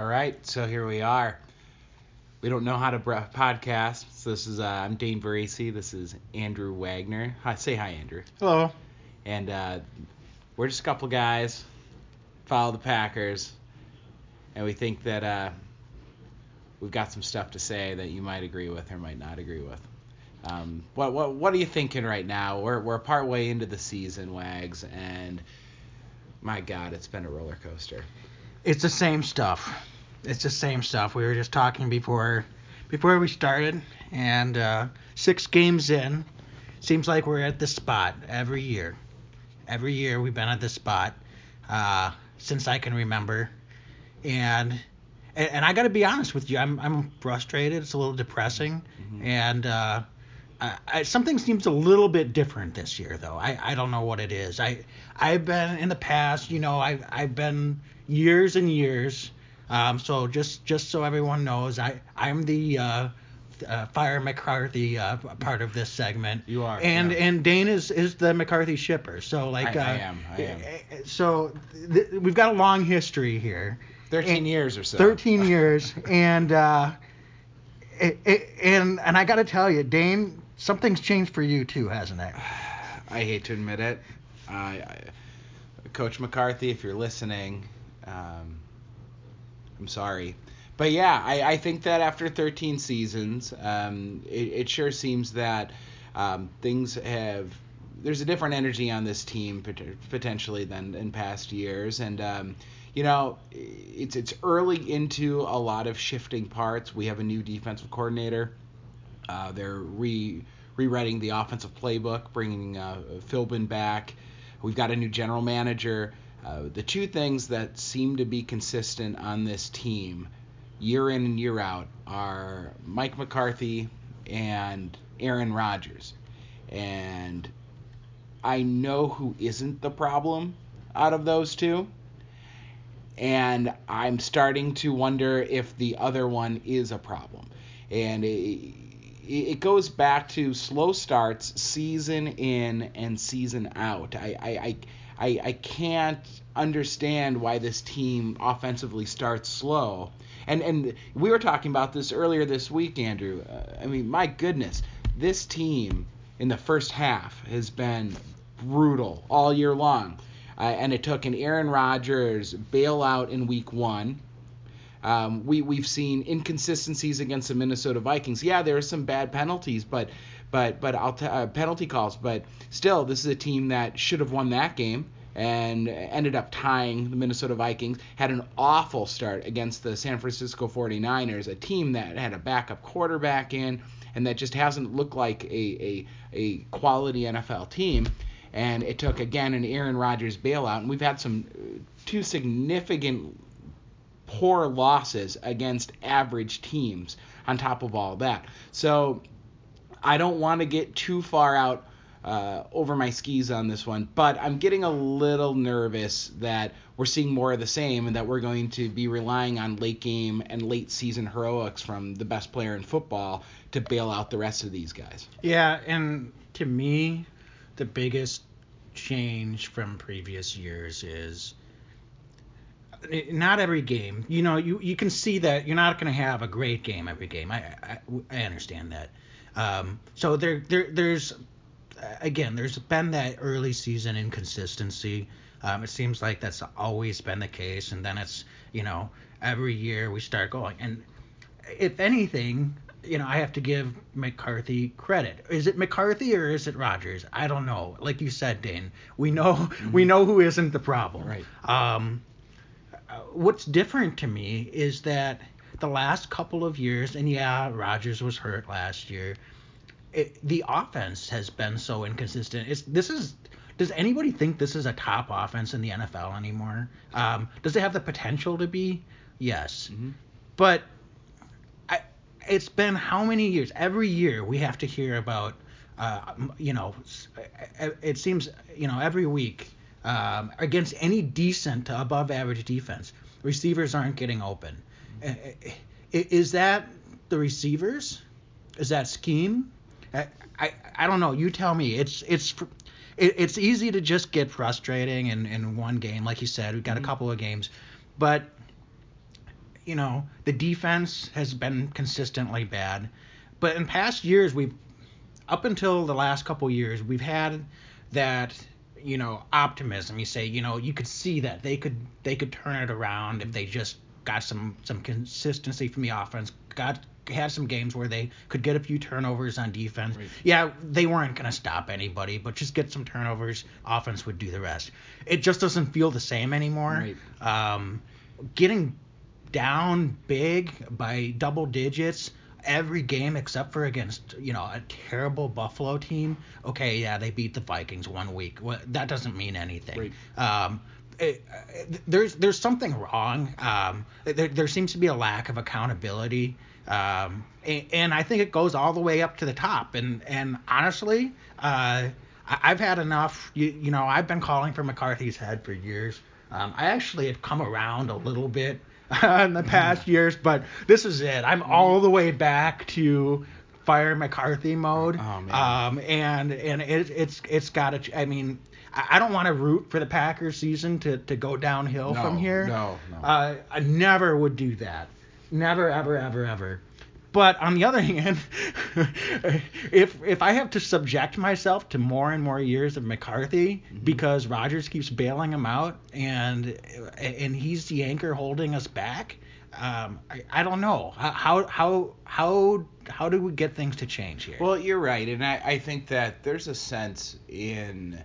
All right, so here we are. We don't know how to br- podcast. So this is uh, I'm Dane Barisi. This is Andrew Wagner. Hi, say hi, Andrew. Hello. And uh, we're just a couple guys follow the Packers, and we think that uh, we've got some stuff to say that you might agree with or might not agree with. Um, what what what are you thinking right now? We're we're part way into the season, Wags, and my God, it's been a roller coaster. It's the same stuff. It's the same stuff. We were just talking before before we started, and uh, six games in, seems like we're at this spot every year. Every year we've been at this spot uh, since I can remember, and and, and I got to be honest with you, I'm I'm frustrated. It's a little depressing, Mm-hmm. and uh, I, I, something seems a little bit different this year, though. I, I don't know what it is. I I've been in the past, you know, I've I've been years and years. Um, so just just so everyone knows, I I'm the uh, uh, Fire McCarthy uh, part of this segment. You are, And yeah. and Dane is is the McCarthy shipper. So like I- uh, I am, I am. So th- we've got a long history here. Thirteen And- years or so. 13 years and uh it, it, and and I got to tell you Dane something's changed for you too hasn't it I hate to admit it. I, Coach McCarthy, if you're listening, um, I'm sorry. But yeah, I, I think that after 13 seasons, um, it, it sure seems that um, things have. There's a different energy on this team potentially than in past years, and um, you know, it's it's early into a lot of shifting parts. We have a new defensive coordinator. Uh, they're re rewriting the offensive playbook, bringing uh, Philbin back. We've got a new general manager. Uh, the two things that seem to be consistent on this team, year in and year out, are Mike McCarthy and Aaron Rodgers. And I know who isn't the problem out of those two. And I'm starting to wonder if the other one is a problem. And it, it goes back to slow starts, season in and season out. I, I, I, I, I can't understand why this team offensively starts slow. And and we were talking about this earlier this week, Andrew. Uh, I mean, my goodness, this team in the first half has been brutal all year long. Uh, and it took an Aaron Rodgers bailout in week one. Um, we we've seen inconsistencies against the Minnesota Vikings. Yeah, there are some bad penalties, but but but I'll t- uh, penalty calls. But still, this is a team that should have won that game and ended up tying the Minnesota Vikings. Had an awful start against the San Francisco 49ers, a team that had a backup quarterback in and that just hasn't looked like a a, a quality NFL team. And it took again an Aaron Rodgers bailout, and we've had some uh, two significant poor losses against average teams on top of all that. So I don't want to get too far out uh, over my skis on this one, but I'm getting a little nervous that we're seeing more of the same and that we're going to be relying on late game and late season heroics from the best player in football to bail out the rest of these guys. yeah and to me the biggest change from previous years is not every game you know you, you can see that you're not going to have a great game every game i i, I understand that um, so there there there's again there's been that early season inconsistency um, it seems like that's always been the case and then it's you know every year we start going and if anything you know, I have to give McCarthy credit. Is it McCarthy or is it Rodgers? I don't know. Like you said, Dane, we know we know who isn't the problem. Right. Um, uh, what's different to me is that the last couple of years, and yeah, Rodgers was hurt last year. It, the offense has been so inconsistent. It's this is. Does anybody think this is a top offense in the NFL anymore? Um, does it have the potential to be? Yes. Mm-hmm. But I, it's been how many years? Every year we have to hear about, uh, you know, it it seems, you know, every week um, against any decent to above average defense, receivers aren't getting open. Uh, Is that the receivers? Is that scheme? I, I, I don't know. You tell me. It's it's it's easy to just get frustrating in, in one game, like you said. We've got a couple of games, but you know, the defense has been consistently bad, but in past years we've up until the last couple years we've had that you know optimism. You say you know you could see that they could they could turn it around if they just got some some consistency from the offense. Got had some games where they could get a few turnovers on defense. Right. Yeah, they weren't going to stop anybody, but just get some turnovers. Offense would do the rest. It just doesn't feel the same anymore. Right. Um, getting down big by double digits every game except for against you know a terrible Buffalo team. Okay, yeah, they beat the Vikings one week. Well, that doesn't mean anything. Right. Um, it, it- there's there's something wrong. Um, there there seems to be a lack of accountability. Um, and, and I think it goes all the way up to the top. And and honestly, uh, I- I've had enough. You, you know, I've been calling for McCarthy's head for years. Um, I actually have come around a little bit in the past years, but this is it. I'm all the way back to fire McCarthy mode. Oh, man. Um, and and it, it's it's got to. I mean, I I don't want to root for the Packers season to, to go downhill No, from here. no, no. Uh, I never would do that. Never, ever, ever, ever. But on the other hand, if if I have to subject myself to more and more years of McCarthy Mm-hmm. because Rodgers keeps bailing him out and and he's the anchor holding us back, um, I, I don't know how how how how do we get things to change here? Well, you're right, and I, I think that there's a sense in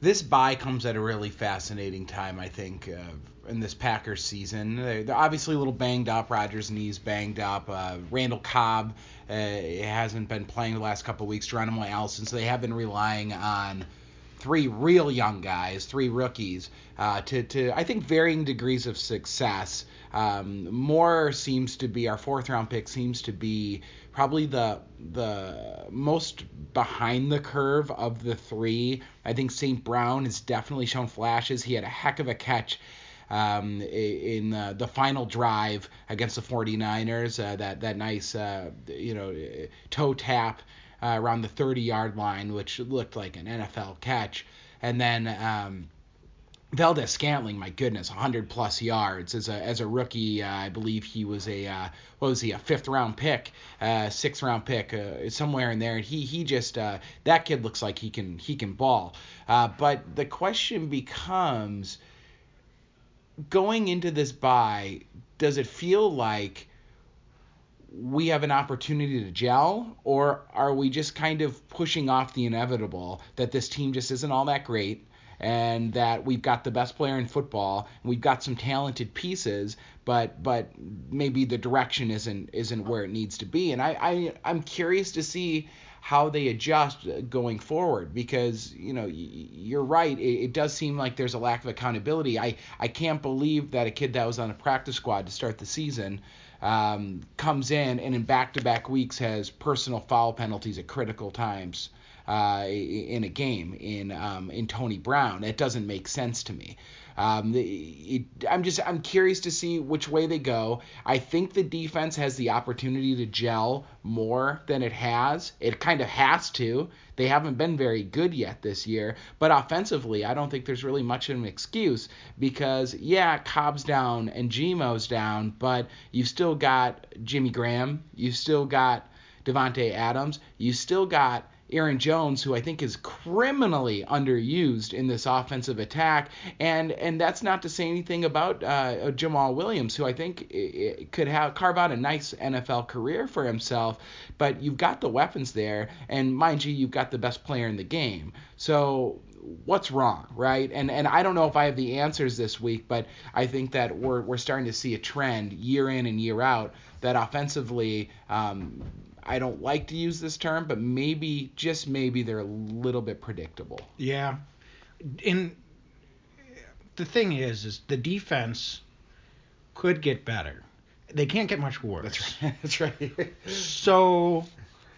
this bye comes at a really fascinating time. I think uh, in this Packers season, they're, they're obviously a little banged up. Rodgers' knees banged up. Uh, Randall Cobb uh, hasn't been playing the last couple of weeks. Geronimo Allison, so they have been relying on three real young guys, three rookies, uh, to, to I think varying degrees of success. Um, Moore seems to be our fourth round pick seems to be probably the the most behind the curve of the three. I think St. Brown has definitely shown flashes. He had a heck of a catch um, in the, the final drive against the 49ers. Uh, that that nice uh, you know toe tap uh, around the 30 yard line, which looked like an NFL catch. And then um, Valdes-Scantling, my goodness, 100 plus yards as a as a rookie. Uh, I believe he was a uh, what was he a fifth round pick, uh, sixth round pick, uh, somewhere in there. And he he just uh, that kid looks like he can he can ball. Uh, but the question becomes going into this bye, does it feel like we have an opportunity to gel, or are we just kind of pushing off the inevitable that this team just isn't all that great? And that we've got the best player in football, and we've got some talented pieces, but but maybe the direction isn't isn't where it needs to be. And I, I I'm curious to see how they adjust going forward because you know you're right it, it does seem like there's a lack of accountability. I i can't believe that a kid that was on a practice squad to start the season um, comes in and in back-to-back weeks has personal foul penalties at critical times uh, in a game in um, in Tony Brown. It doesn't make sense to me. Um, it, I'm just I'm curious to see which way they go. I think the defense has the opportunity to gel more than it has. It kind of has to. They haven't been very good yet this year, but offensively, I don't think there's really much of an excuse because yeah, Cobb's down and Gmo's down, but you've still got Jimmy Graham, you've still got Davante Adams, you still got Aaron Jones, who I think is criminally underused in this offensive attack, and and that's not to say anything about uh, Jamaal Williams, who I think could have carve out a nice NFL career for himself. But you've got the weapons there, and mind you, you've got the best player in the game. So what's wrong, right? And and I don't know if I have the answers this week, but I think that we're we're starting to see a trend year in and year out that offensively. Um, I don't like to use this term, but maybe, just maybe, they're a little bit predictable. Yeah. And the thing is, is the defense could get better. They can't get much worse. That's right. That's right. So,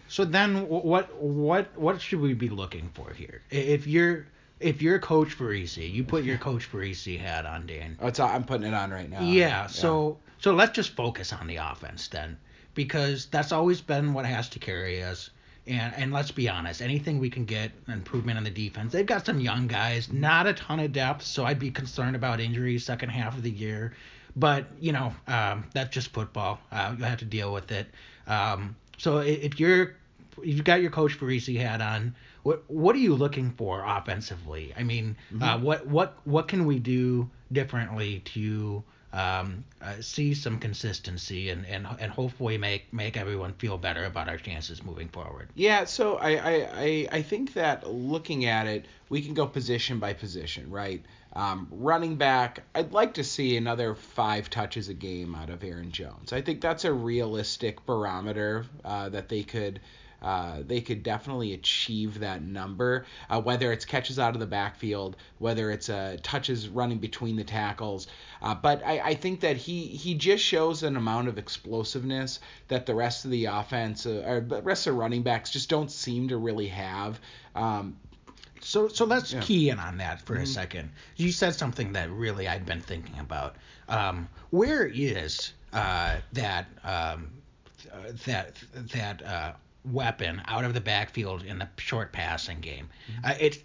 so then what what what should we be looking for here? If you're if you're Coach Parisi, you put your Coach Parisi hat on, Dan. oh, it's, I'm putting it on right now. Yeah. So so let's just focus on the offense then, because that's always been what has to carry us. And and let's be honest, anything we can get improvement on the defense. They've got some young guys, not a ton of depth, so I'd be concerned about injuries second half of the year. But you know, um, that's just football. Uh, you have to deal with it. Um, so if you're if you've got your coach Parisi hat on, what what are you looking for offensively? I mean, mm-hmm. uh, what what what can we do differently to um, uh, see some consistency and, and and hopefully make make everyone feel better about our chances moving forward. Yeah, so I I, I think that looking at it, we can go position by position, right? Um, running back, I'd like to see another five touches a game out of Aaron Jones. I think that's a realistic barometer uh, that they could uh, they could definitely achieve that number. Uh, whether it's catches out of the backfield, whether it's uh, touches running between the tackles, uh, but I, I, think that he he just shows an amount of explosiveness that the rest of the offense uh, or the rest of the running backs just don't seem to really have. Um, so so let's yeah. key in on that for mm-hmm. a second. You said something that really I'd been thinking about. Um, where is uh, that um, that that weapon out of the backfield in the short passing game. Mm-hmm. Uh, it's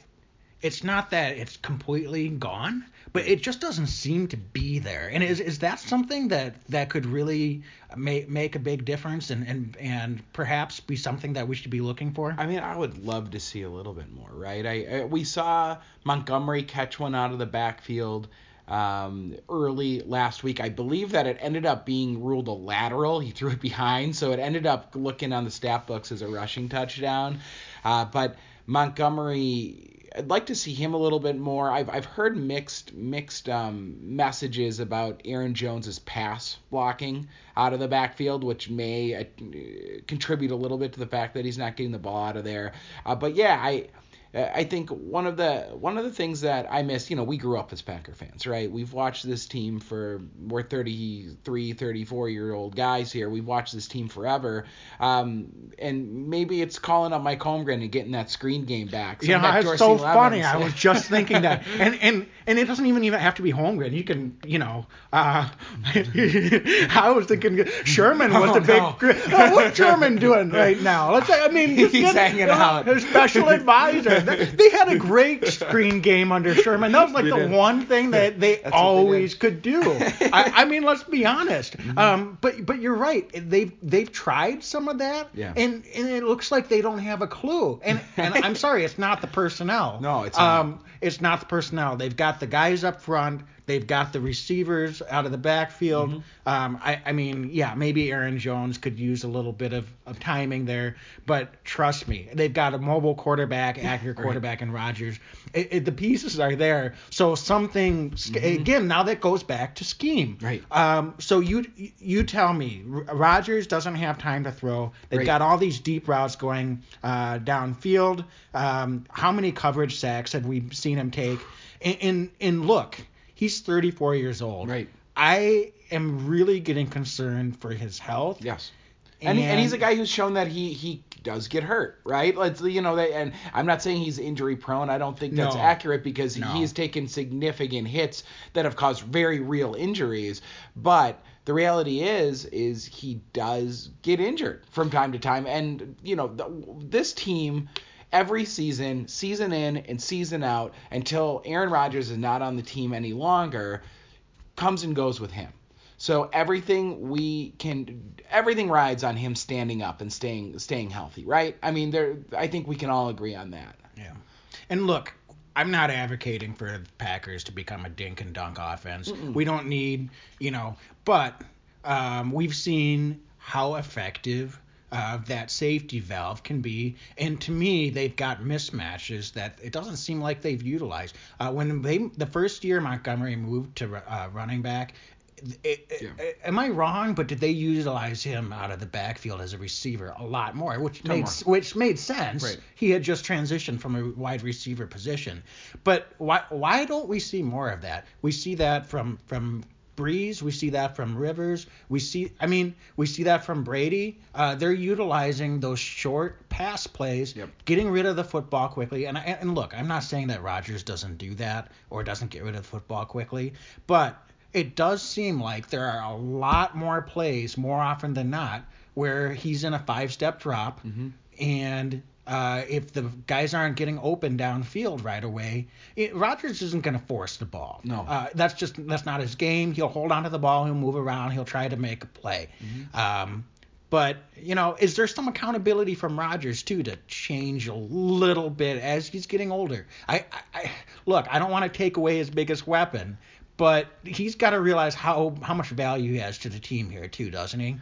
it's not that it's completely gone, but it just doesn't seem to be there. And is is that something that that could really make make a big difference and and and perhaps be something that we should be looking for? I mean, I would love to see a little bit more, right? I, I we saw Montgomery catch one out of the backfield um, early last week. I believe that it ended up being ruled a lateral. He threw it behind, so it ended up looking on the stat books as a rushing touchdown. Uh, but Montgomery. I'd like to see him a little bit more. I've, I've heard mixed mixed um, messages about Aaron Jones's pass blocking out of the backfield, which may uh, contribute a little bit to the fact that he's not getting the ball out of there. Uh, but yeah, I I think one of the one of the things that I miss, you know, we grew up as Packer fans, right? We've watched this team for we're 33, 34 year old guys here. We've watched this team forever, um, and maybe it's calling up Mike Holmgren and getting that screen game back. Yeah, that's it's so funny. I was just thinking that, and and and it doesn't even even have to be Holmgren. You can, you know, uh, I was thinking Sherman was oh, the big. No. Oh, what's Sherman doing right now? Let's. I mean, he's get, hanging out. His special advisor they had a great screen game under Sherman. That was like the one thing that they That's always they could do. I, I, mean, let's be honest. Mm-hmm. Um, but but you're right. They've they've tried some of that, yeah. and and it looks like they don't have a clue. And and I'm sorry, it's not the personnel. No, it's um, not. it's not the personnel. They've got the guys up front They've got the receivers out of the backfield. Mm-hmm. Um, I, I mean, yeah, maybe Aaron Jones could use a little bit of, of timing there, but trust me, they've got a mobile quarterback, accurate quarterback, right. and Rodgers. It, it, the pieces are there. So something mm-hmm. again now that goes back to scheme. Right. Um, so you you tell me, Rodgers doesn't have time to throw. They've right. got all these deep routes going uh, downfield. Um, how many coverage sacks have we seen him take? And, and, and look, He's 34 years old. Right. I am really getting concerned for his health. Yes. And, and, he's a guy who's shown that he he does get hurt, right? Let's you know, they, and I'm not saying he's injury prone. I don't think that's no. accurate because no. he's taken significant hits that have caused very real injuries. But the reality is, is he does get injured from time to time, and you know, the, this team every season, season in and season out, until Aaron Rodgers is not on the team any longer, comes and goes with him. So everything we can, everything rides on him standing up and staying staying healthy, right? I mean, there, I think we can all agree on that. Yeah. And look, I'm not advocating for the Packers to become a dink and dunk offense. Mm-mm. We don't need, you know, but um, we've seen how effective uh, that safety valve can be. And to me, they've got mismatches that it doesn't seem like they've utilized. Uh, when they the first year Montgomery moved to uh, running back, it, yeah. it, am I wrong? But did they utilize him out of the backfield as a receiver a lot more, which made which made sense? Right. He had just transitioned from a wide receiver position. But why why don't we see more of that? We see that from from Brees. We see that from Rivers. We see, I mean, we see that from Brady. Uh, they're utilizing those short pass plays, yep. getting rid of the football quickly. And, and look, I'm not saying that Rodgers doesn't do that or doesn't get rid of the football quickly, but it does seem like there are a lot more plays, more often than not, where he's in a five-step drop. Mm-hmm and uh, if the guys aren't getting open downfield right away, it, Rodgers isn't going to force the ball. No. Uh, that's just that's not his game. He'll hold on to the ball. He'll move around. He'll try to make a play. Mm-hmm. Um, but you know, is there some accountability from Rodgers too to change a little bit as he's getting older? I, I, I look. I don't want to take away his biggest weapon, but he's got to realize how how much value he has to the team here too, doesn't he?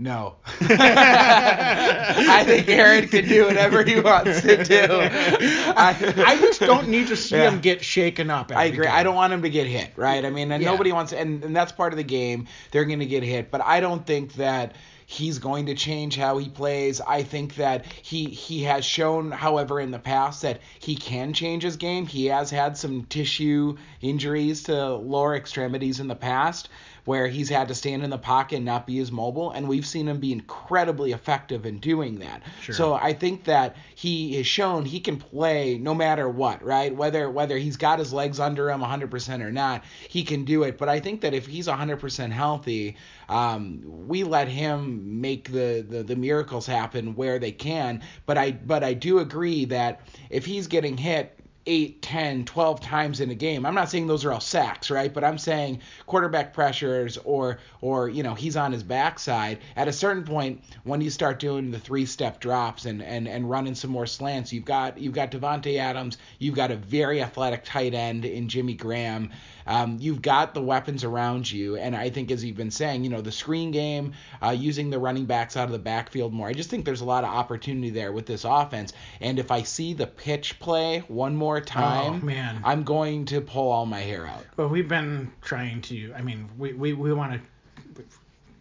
No. I think Aaron can do whatever he wants to do. I, I just don't need to see Yeah. him get shaken up. I agree. game. I don't want him to get hit, right? I mean, and Yeah. nobody wants, and, and that's part of the game. They're going to get hit, but I don't think that he's going to change how he plays. I think that he he has shown, however, in the past that he can change his game. He has had some tissue injuries to lower extremities in the past where he's had to stand in the pocket and not be as mobile, and we've seen him be incredibly effective in doing that. Sure. So I think that he has shown he can play no matter what, right? Whether whether he's got his legs under him 100% or not, he can do it. But I think that if he's 100% healthy, um, we let him make the, the the miracles happen where they can. But I but I do agree that if he's getting hit 8, 10, 12 times in a game. I'm not saying those are all sacks, right? But I'm saying quarterback pressures or or you know, he's on his backside. At a certain point when you start doing the three-step drops and and and running some more slants, you've got you've got Davante Adams, you've got a very athletic tight end in Jimmy Graham. Um, you've got the weapons around you, and I think, as you've been saying, you know, the screen game, uh, using the running backs out of the backfield more. I just think there's a lot of opportunity there with this offense. And if I see the pitch play one more time, Oh, man. I'm going to pull all my hair out. But we've been trying to. I mean, we we, we want to.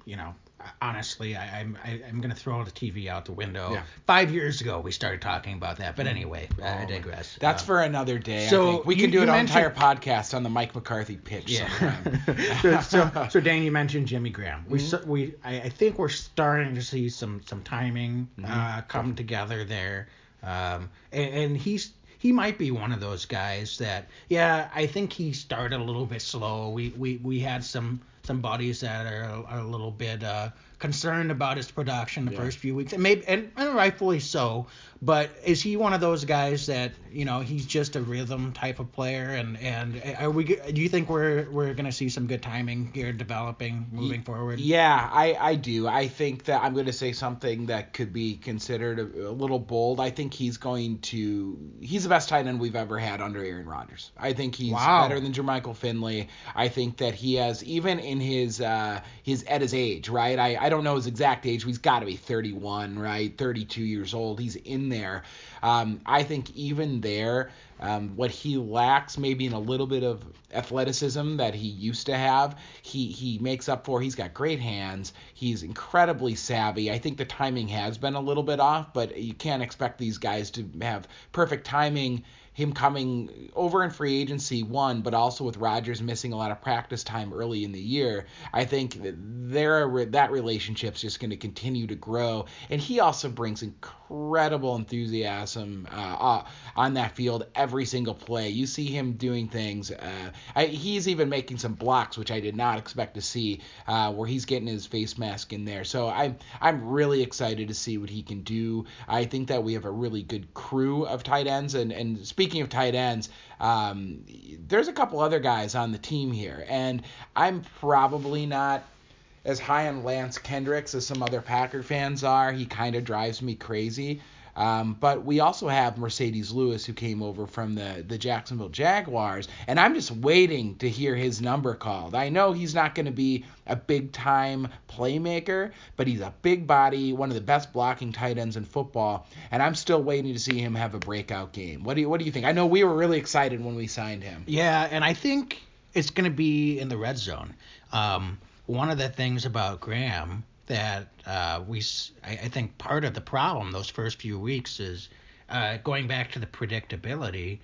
You know, honestly, I, I'm I, I'm gonna throw the TV out the window. Yeah. Five years ago, we started talking about that. But anyway, I digress. That's Uh, for another day. so I think. we you- can do an entire podcast on the Mike McCarthy pitch. Yeah. so, so, so Dan, you mentioned Jimmy Graham. We Mm-hmm. we I, I think we're starting to see some some timing Mm-hmm. uh, come together there, um, and, and he's he might be one of those guys that yeah I think he started a little bit slow. We we we had some some buddies that are, are a little bit uh, concerned about his production the Yeah. first few weeks, and maybe and, and rightfully so. But is he one of those guys that you know he's just a rhythm type of player? And and are we? Do you think we're we're gonna see some good timing here developing moving forward? Yeah, I, I do. I think that I'm going to say something that could be considered a, a little bold. I think he's going to. He's the best tight end we've ever had under Aaron Rodgers. I think he's Wow. better than Jermichael Finley. I think that he has, even in his uh, his at his age, right? I, I don't know his exact age. He's got to be 31, right? 32 years old. He's in there. Um, I think even there, um, what he lacks maybe in a little bit of athleticism that he used to have, he he makes up for. He's got great hands. He's incredibly savvy. I think the timing has been a little bit off, but you can't expect these guys to have perfect timing. Him coming over in free agency, one, but also with Rodgers missing a lot of practice time early in the year, I think that there that relationship's just going to continue to grow. And he also brings incredible enthusiasm uh, uh, on that field every single play. You see him doing things. Uh, I, he's even making some blocks, which I did not expect to see, uh, where he's getting his face mask in there. So I'm I'm really excited to see what he can do. I think that we have a really good crew of tight ends. And and speaking of tight ends, um, there's a couple other guys on the team here, and I'm probably not as high on Lance Kendricks as some other Packer fans are. He kind of drives me crazy. Um, but we also have Marcedes Lewis, who came over from the, the Jacksonville Jaguars, and I'm just waiting to hear his number called. I know he's not going to be a big time playmaker, but he's a big body, one of the best blocking tight ends in football, and I'm still waiting to see him have a breakout game. What do you What do you think? I know we were really excited when we signed him. Yeah, and I think it's going to be in the red zone. Um, one of the things about Graham that uh, we, I, I think part of the problem those first few weeks is uh, going back to the predictability.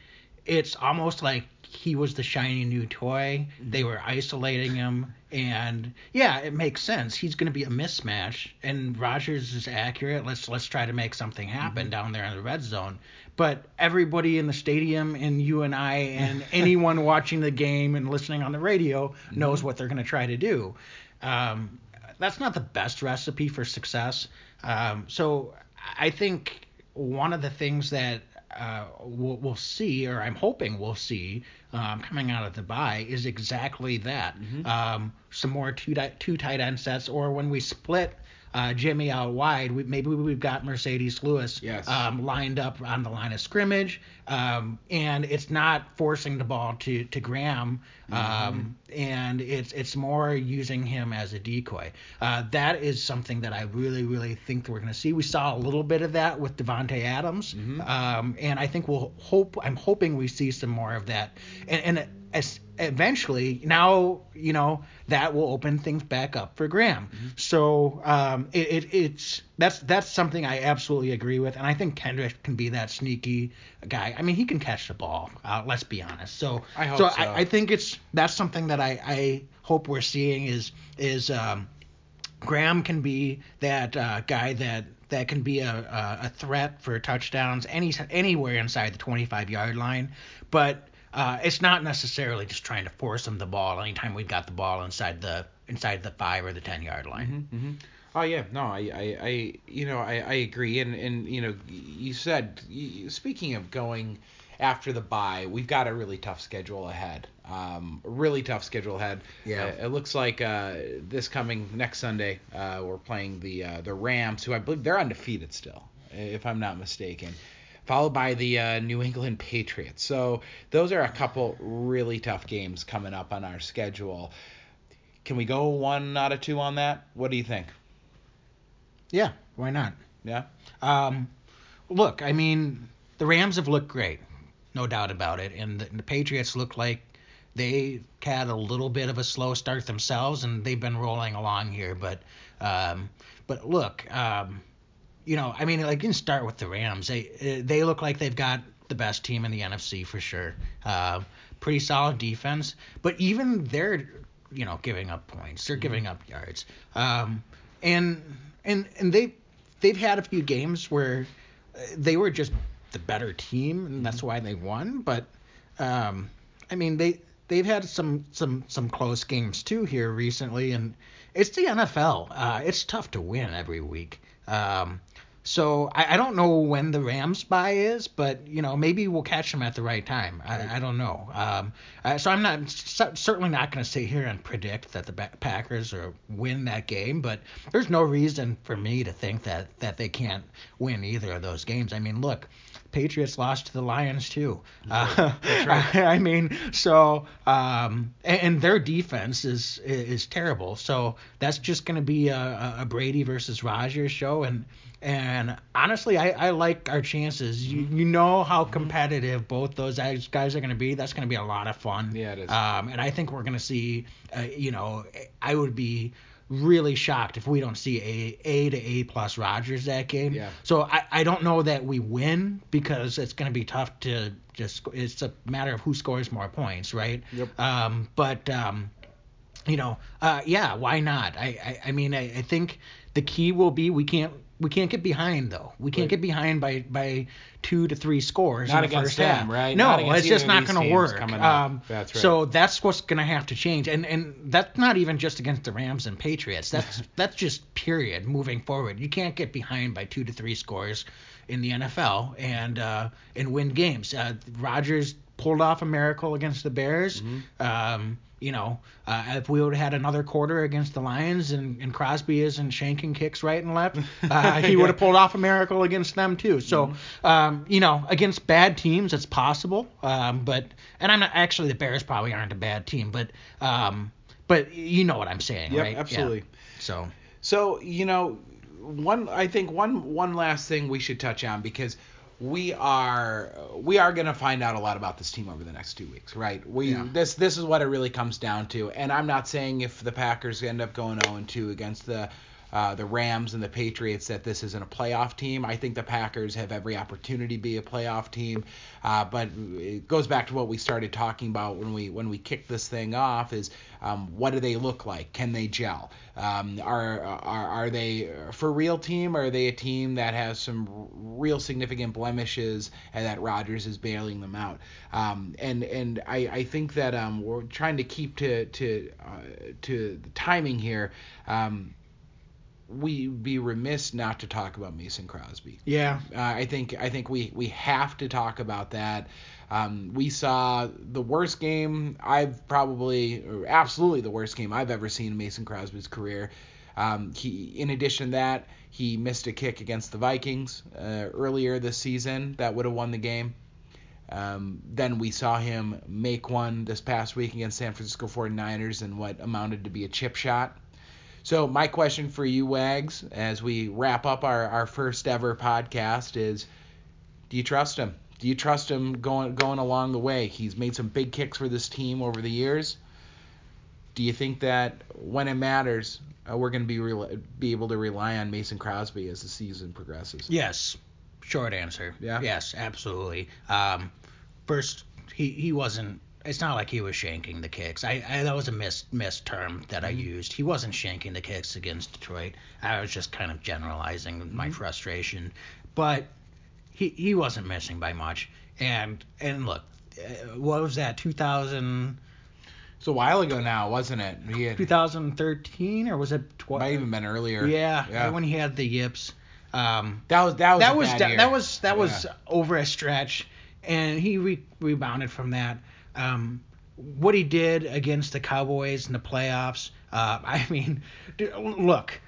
It's almost like he was the shiny new toy. They were isolating him, and yeah, it makes sense. He's going to be a mismatch, and Rodgers is accurate. Let's let's try to make something happen down there in the red zone. But everybody in the stadium, and you and I, and anyone watching the game and listening on the radio knows what they're going to try to do. Um, that's not the best recipe for success. Um, so I think one of the things that uh, we'll, we'll, see, or I'm hoping we'll see, um, coming out of the bye is exactly that. Mm-hmm. Um, some more two two tight end sets, or when we split uh, Jimmy out wide. We, maybe we've got Marcedes Lewis yes. um, lined up on the line of scrimmage, um, and it's not forcing the ball to to Graham, um, mm-hmm. and it's it's more using him as a decoy. Uh, that is something that I really really think we're going to see. We saw a little bit of that with Davante Adams, mm-hmm. Um, and I think we'll hope. I'm hoping we see some more of that, and, and as eventually now you know that will open things back up for Graham. Mm-hmm. So um, it, it, it's that's that's something I absolutely agree with, and I think Kendrick can be that sneaky guy. I mean, he can catch the ball. Uh, let's be honest. So I hope so. so. I, I, think it's that's something that I, I hope we're seeing is is um, Graham can be that uh, guy that that can be a, a, a threat for touchdowns any anywhere inside the 25 yard line, but uh, it's not necessarily just trying to force them the ball anytime we've got the ball inside the inside the five or the ten yard line. Mm-hmm, mm-hmm. Oh yeah, no, I, I, I you know, I, I agree, and and you know, you said speaking of going after the bye, we've got a really tough schedule ahead. Um, really tough schedule ahead. Yeah. Uh, it looks like uh, this coming next Sunday, uh, we're playing the uh, the Rams, who I believe they're undefeated still, if I'm not mistaken followed by the uh, New England Patriots. So those are a couple really tough games coming up on our schedule. Can we go one out of two on that? What do you think? Yeah, why not? Yeah. Um, look, I mean, the Rams have looked great, no doubt about it, and the, the Patriots look like they had a little bit of a slow start themselves, and they've been rolling along here. But, um, but look, um, you know, I mean, like you can start with the Rams. They they look like they've got the best team in the NFC for sure. Uh, pretty solid defense, but even they're you know giving up points. They're mm-hmm. giving up yards. Um, and and and they they've had a few games where they were just the better team, and that's mm-hmm. why they won. But um, I mean, they they've had some some some close games too here recently, and it's the NFL. Uh, it's tough to win every week. Um, so I, I don't know when the Rams bye is, but you know maybe we'll catch them at the right time. I, I don't know. Um, uh, so I'm not certainly not going to sit here and predict that the Packers or win that game, but there's no reason for me to think that that they can't win either of those games. I mean, look, Patriots lost to the Lions too. Uh, right. I, I, mean, so um, and, and, their defense is is terrible. So that's just going to be a, a Brady versus Rodgers show, and and honestly, I, I like our chances. You, you know how competitive both those guys are going to be. That's going to be a lot of fun. Yeah, it is. Um, and I think we're going to see, uh, you know, I would be really shocked if we don't see a A to A plus Rodgers that game. Yeah. So I, I don't know that we win because it's going to be tough to just. It's a matter of who scores more points, right? Yep. Um, but um, you know, uh, yeah, why not? I, I, I mean, I, I think the key will be we can't we can't get behind though. We can't right. get behind by by two to three scores not in the first them, half. right? No, it's just not going to work. Um, that's right. So that's what's going to have to change, and and that's not even just against the Rams and Patriots. That's that's just period moving forward. You can't get behind by two to three scores in the NFL and uh, and win games. Uh, Rodgers pulled off a miracle against the Bears. Mm-hmm. Um, you know, uh, if we would have had another quarter against the Lions and, and Crosby isn't shanking kicks right and left, uh, he would have pulled off a miracle against them too. So, mm-hmm. um, you know, against bad teams, it's possible. Um, but and I'm not actually the Bears probably aren't a bad team, but um, but you know what I'm saying, yep, right? Absolutely. Yeah. So. So you know, one I think one one last thing we should touch on because we are we are going to find out a lot about this team over the next two weeks, right? We yeah. this this is what it really comes down to. And I'm not saying if the Packers end up going 0 2 against the uh, the Rams and the Patriots that this isn't a playoff team. I think the Packers have every opportunity to be a playoff team, uh, but it goes back to what we started talking about when we when we kicked this thing off is um, what do they look like? Can they gel? Um, are, are are they for real team? Or are they a team that has some real significant blemishes and that Rodgers is bailing them out? Um, and and I, I think that um, we're trying to keep to to uh, to the timing here. Um, we'd be remiss not to talk about Mason Crosby. Yeah. Uh, I think I think we we have to talk about that. Um, we saw the worst game I've probably, absolutely the worst game I've ever seen in Mason Crosby's career. Um, he, in addition to that, he missed a kick against the Vikings uh, earlier this season that would have won the game. Um, then we saw him make one this past week against San Francisco 49ers in what amounted to be a chip shot. So my question for you, Wags, as we wrap up our, our first ever podcast is, do you trust him? Do you trust him going going along the way? He's made some big kicks for this team over the years. Do you think that when it matters, uh, we're going to be re- be able to rely on Mason Crosby as the season progresses? Yes. Short answer. Yeah. Yes, absolutely. Um, first, he he wasn't. It's not like he was shanking the kicks. I, I that was a mis missed term that I used. He wasn't shanking the kicks against Detroit. I was just kind of generalizing my frustration, but he he wasn't missing by much. And and look, uh, what was that? 2000, It's a while ago now, wasn't it? Had, 2013 or was it? Tw- might even been earlier. yeah, yeah. when he had the yips. Um, that was that was that was that, that was that was over a stretch, and he re- rebounded from that. Um, what he did against the Cowboys in the playoffs, uh, I mean, dude, look,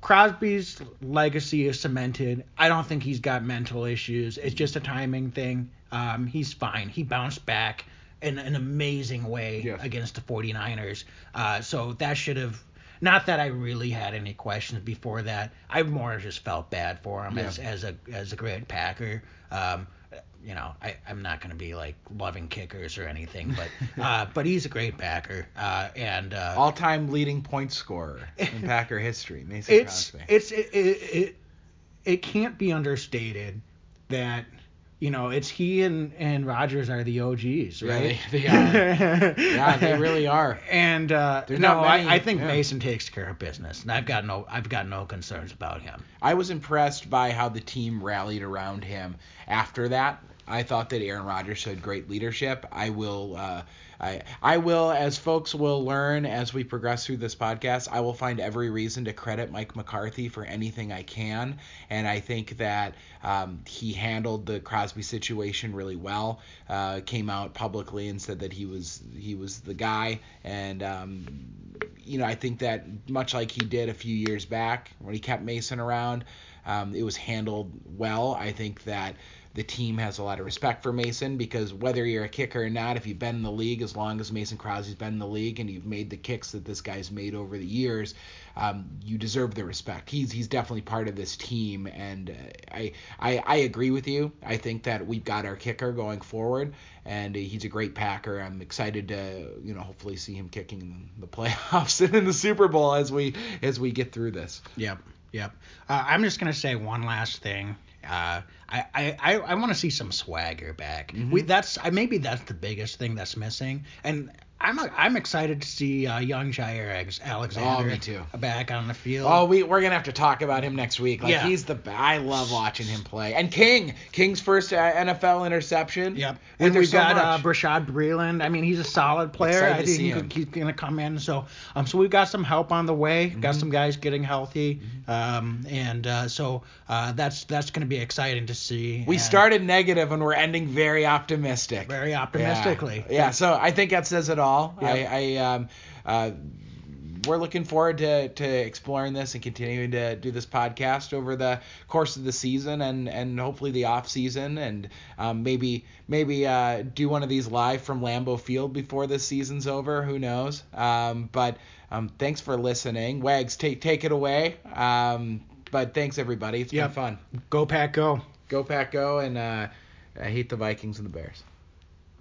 Crosby's legacy is cemented. I don't think he's got mental issues. It's just a timing thing. Um, he's fine. He bounced back in an amazing way Yes. against the 49ers. Uh, so that should have. Not that I really had any questions before that. I more just felt bad for him Yeah. as, as a as a great Packer. Um, you know, I, I'm not going to be like loving kickers or anything, but uh, but he's a great Packer. Uh, and uh, all-time leading point scorer in Packer history, Mason it's Crosby. it's it, it it it can't be understated that you know it's he and and Rodgers are the OGs, Yeah, right? they- they are. Yeah, they really are. And uh, There's no, many- I, I think yeah. Mason takes care of business, and I've got no I've got no concerns about him. I was impressed by how the team rallied around him after that. I thought that Aaron Rodgers showed great leadership. I will, uh, I, I will, as folks will learn as we progress through this podcast, I will find every reason to credit Mike McCarthy for anything I can, and I think that um, he handled the Crosby situation really well. Uh, came out publicly and said that he was he was the guy, and um, you know, I think that much like he did a few years back when he kept Mason around, um, it was handled well. I think that the team has a lot of respect for Mason because whether you're a kicker or not, if you've been in the league as long as Mason Crosby's been in the league and you've made the kicks that this guy's made over the years, um, you deserve the respect. He's he's definitely part of this team, and uh, I, I I agree with you. I think that we've got our kicker going forward, and he's a great Packer. I'm excited to you know hopefully see him kicking in the playoffs and in the Super Bowl as we as we get through this. Yep, yep. Uh, I'm just gonna say one last thing. Uh, I I, I, I want to see some swagger back. Mm-hmm. We that's I, maybe that's the biggest thing that's missing, and I'm I'm excited to see uh, young Jaire Alex- Alexander Oh, me too. back on the field. Oh, we we're gonna have to talk about him next week. Like Yeah. he's the I love watching him play. And King, King's first uh, NFL interception. Yep. And we've so got uh. Bashaud Breeland. I mean, he's a solid player. I think see he him. could, he's going to come in. So, um, so we've got some help on the way. Mm-hmm. Got some guys getting healthy. Um, and uh, so uh, that's that's going to be exciting to see. we And started negative and we're ending very optimistic. very Yeah. optimistically. Yeah. So I think that says it all. Yep. I, I um uh we're looking forward to, to exploring this and continuing to do this podcast over the course of the season and, and hopefully the off season and um, maybe maybe uh, do one of these live from Lambeau Field before this season's over. Who knows? Um, but um, thanks for listening. Wags, take take it away. Um, but thanks everybody. It's Yep. been fun. Go Pack, go. Go Pack Go and uh, I hate the Vikings and the Bears.